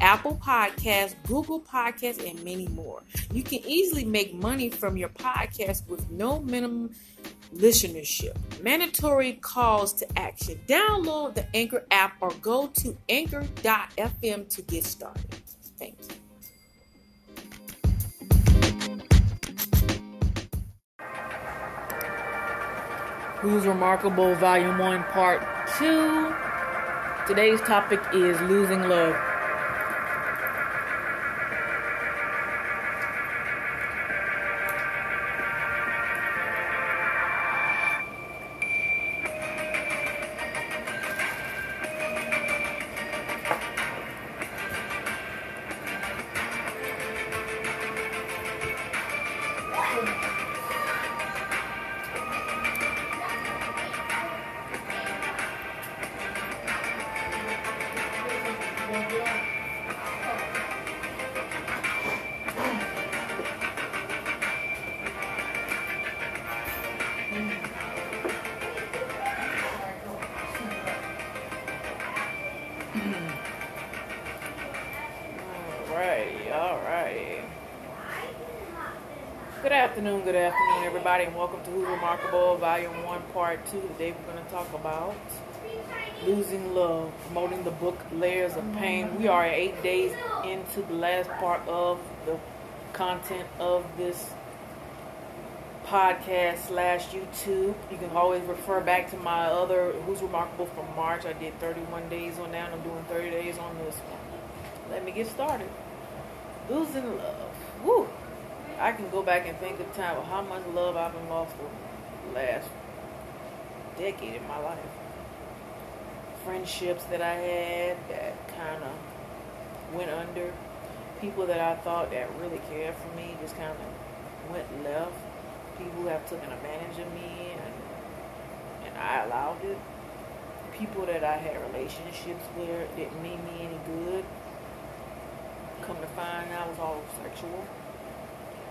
Apple Podcasts, Google Podcasts, and many more. You can easily make money from your podcast with no minimum listenership. Mandatory calls to action. Download the Anchor app or go to anchor.fm to get started. Thank you. Who's Remarkable, Volume 1, Part 2. Today's topic is losing love. Alrighty, alrighty. Good afternoon, good afternoon, everybody, and welcome to Who's Remarkable, Volume 1, Part 2. Today we're going to talk about losing love, promoting the book Layers of Pain. We are eight days into the last part of the content of this podcast slash YouTube. You can always refer back to my other Who's Remarkable from March. I did 31 days on that. And I'm doing 30 days on this one. Let me get started. Losing love. Woo! I can go back and think of time of how much love I've been lost the last decade in my life. Friendships that I had that kind of went under. People that I thought that really cared for me just kind of went left. People have taken advantage of me and and I allowed it. People that I had relationships with didn't mean me any good. Come to find out it was all sexual.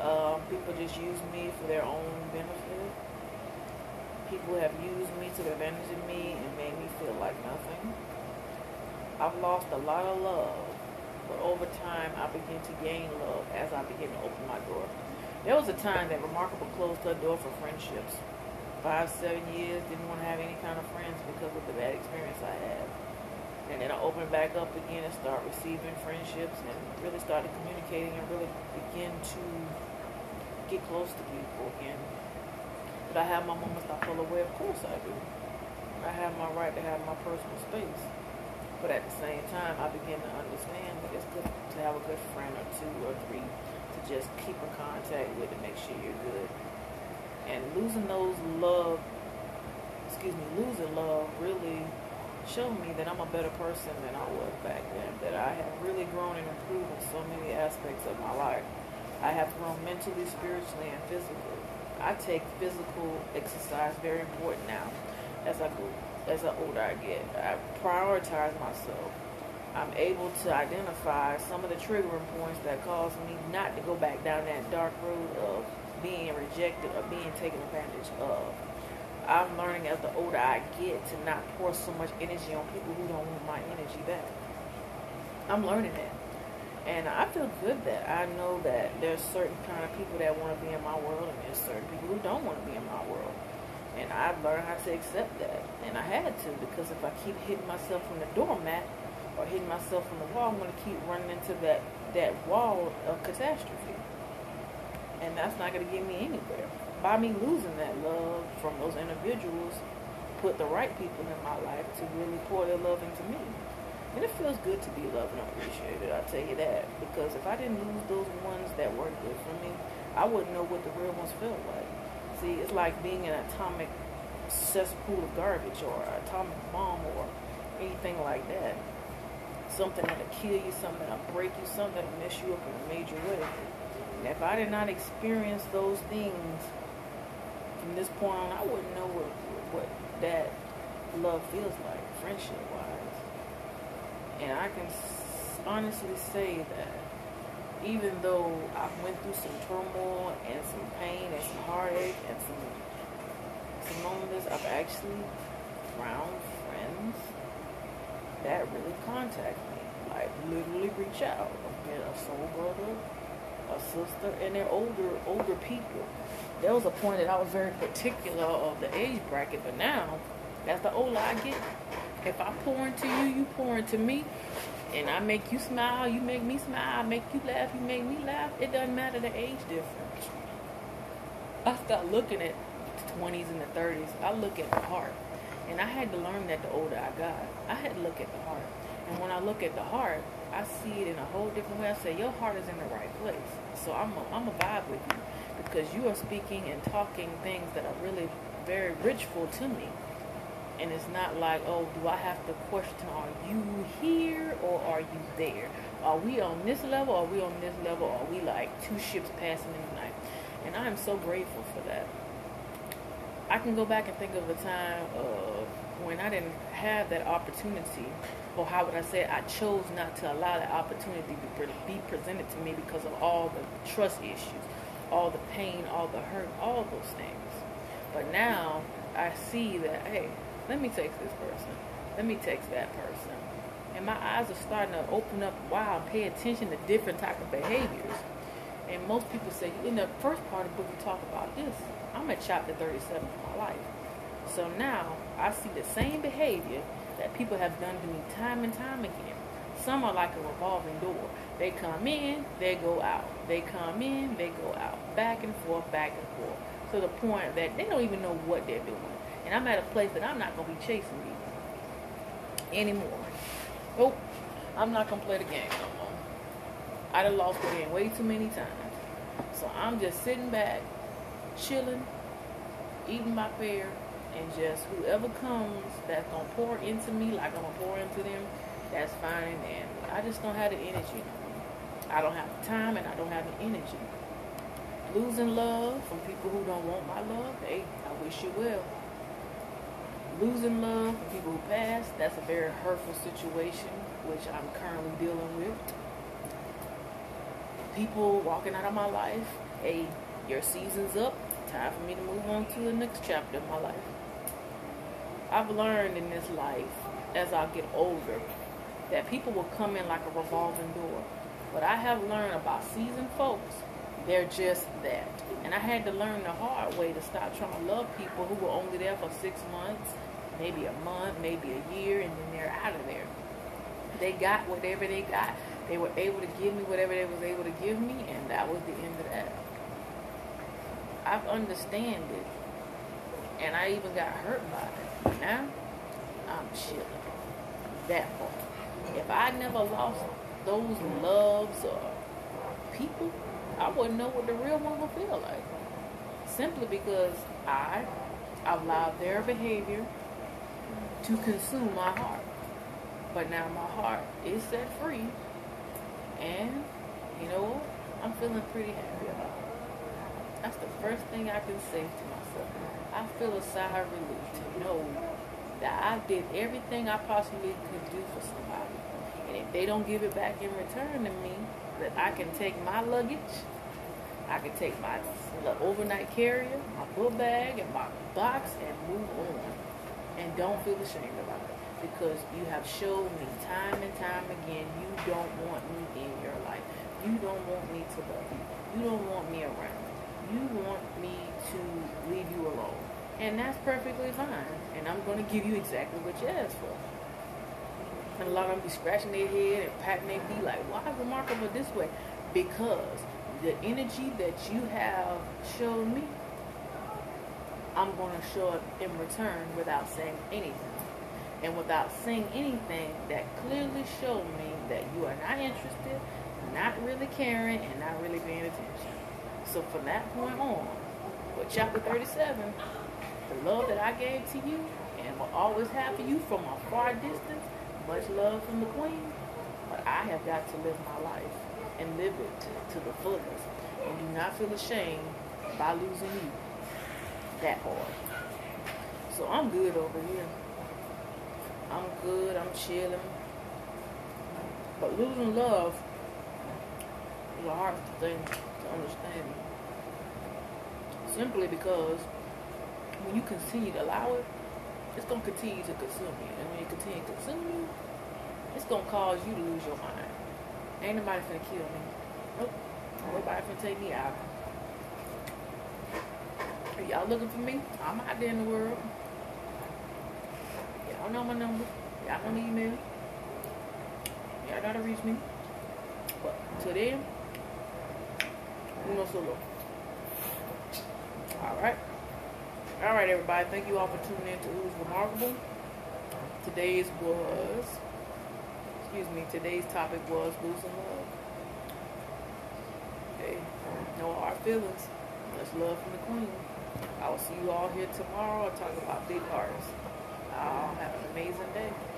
Um, people just used me for their own benefit. People have used me to the advantage of me and made me feel like nothing. I've lost a lot of love, but over time I begin to gain love as I begin to open my door. There was a time that Remarkable closed her door for friendships. Five, seven years, didn't want to have any kind of friends because of the bad experience I had. And then I opened back up again and start receiving friendships and really started communicating and really begin to get close to people again. But I have my moments I feel away, of course I do. I have my right to have my personal space. But at the same time, I begin to understand that it's good to have a good friend or two or three to just keep in contact with to make sure you're good. And losing those love, excuse me, losing love really showed me that I'm a better person than I was back then. That I have really grown and improved in so many aspects of my life. I have grown mentally, spiritually, and physically. I take physical exercise very important now as I go as the older I get. I prioritize myself. I'm able to identify some of the triggering points that cause me not to go back down that dark road of being rejected or being taken advantage of. I'm learning as the older I get to not pour so much energy on people who don't want my energy back. I'm learning that. And I feel good that I know that there's certain kind of people that want to be in my world and there's certain people who don't want to be in my world. And I've learned how to accept that. And I had to because if I keep hitting myself from the doormat or hitting myself from the wall, I'm going to keep running into that, that wall of catastrophe. And that's not going to get me anywhere. By me losing that love from those individuals, put the right people in my life to really pour their love into me. And it feels good to be loved and appreciated, I'll tell you that. Because if I didn't lose those ones that weren't good for me, I wouldn't know what the real ones felt like. See, it's like being an atomic cesspool of garbage or atomic bomb or anything like that. Something that'll kill you, something that'll break you, something that'll mess you up in a major way. And if I did not experience those things from this point on, I wouldn't know what what that love feels like, friendship wise. And I can honestly say that even though I went through some turmoil and some pain and some heartache and some some loneliness, I've actually found friends that really contact me, like literally reach out. Get a soul brother, a sister, and they're older older people. There was a point that I was very particular of the age bracket, but now, that's the older I get, if I pour into you, you pour into me and I make you smile, you make me smile, I make you laugh, you make me laugh. It doesn't matter the age difference. I start looking at the 20s and the 30s. I look at the heart. And I had to learn that the older I got. I had to look at the heart. And when I look at the heart, I see it in a whole different way. I say, your heart is in the right place. So I'm a, I'm a vibe with you because you are speaking and talking things that are really very richful to me. And it's not like, oh, do I have to question, are you here or are you there? Are we on this level? Are we on this level? Are we like two ships passing in the night? And I am so grateful for that. I can go back and think of a time of when I didn't have that opportunity, or how would I say? I chose not to allow that opportunity to be presented to me because of all the trust issues, all the pain, all the hurt, all those things. But now I see that, hey, let me text this person. Let me text that person. And my eyes are starting to open up wow pay attention to different type of behaviors. And most people say, in the first part of the book, you talk about this. I'm at chapter 37 of my life. So now I see the same behavior that people have done to me time and time again. Some are like a revolving door. They come in, they go out. They come in, they go out. Back and forth, back and forth. To the point that they don't even know what they're doing. And I'm at a place that I'm not going to be chasing you anymore. Nope. I'm not going to play the game no more. I done lost the game way too many times. So I'm just sitting back, chilling, eating my fare, and just whoever comes that's to pour into me like I'm to pour into them, that's fine. And I just don't have the energy. I don't have the time and I don't have the energy. Losing love from people who don't want my love, hey, I wish you well losing love from people who pass, that's a very hurtful situation, which I'm currently dealing with. People walking out of my life. Hey, your season's up. Time for me to move on to the next chapter of my life. I've learned in this life, as I get older, that people will come in like a revolving door. But I have learned about seasoned folks, they're just that. And I had to learn the hard way to stop trying to love people who were only there for six months, maybe a month, maybe a year, and then they're out of there. They got whatever they got. They were able to give me whatever they was able to give me, and that was the end of that. I've understand it, and I even got hurt by it. Now, I'm chilling. That part. If I never lost those loves or people, I wouldn't know what the real one would feel like. Simply because I allowed their behavior to consume my heart. But now my heart is set free. And you know what? I'm feeling pretty happy about. That's the first thing I can say to myself. I feel a sigh of relief to know that I did everything I possibly could do for somebody. And if they don't give it back in return to me, that I can take my luggage, I can take my overnight carrier, my book bag, and my box and move on and don't feel ashamed about it because you have showed me time and time again you don't want me in your life. You don't want me to love you. You don't want me around. You want me to leave you alone. And that's perfectly fine. And I'm going to give you exactly what you asked for. And a lot of them be scratching their head and patting their feet like, why is remarkable this way? Because the energy that you have showed me I'm going to show up in return without saying anything. And without seeing anything that clearly showed me that you are not interested, not really caring, and not really paying attention. So from that point on, with chapter 37, the love that I gave to you and will always have for you from a far distance, much love from the queen, but I have got to live my life and live it to, to the fullest. and do not feel ashamed by losing you that hard. So I'm good over here. I'm good. I'm chilling. But losing love is a hard thing to understand. Simply because when you continue to allow it, it's going to continue to consume you. And when it continue to consume you, it's going to cause you to lose your mind. Ain't nobody finna kill me. Nope. Nobody finna take me out. If y'all looking for me, I'm out there in the world. Y'all know my number. Y'all my email. Y'all gotta reach me. But then, uno solo. Alright. Alright, everybody. Thank you all for tuning in to Who's Remarkable. Today's was, excuse me, today's topic was losing love. Hey, no hard feelings. Much love from the queen. I will see you all here tomorrow. I'll talk about big hearts. I'll have an amazing day.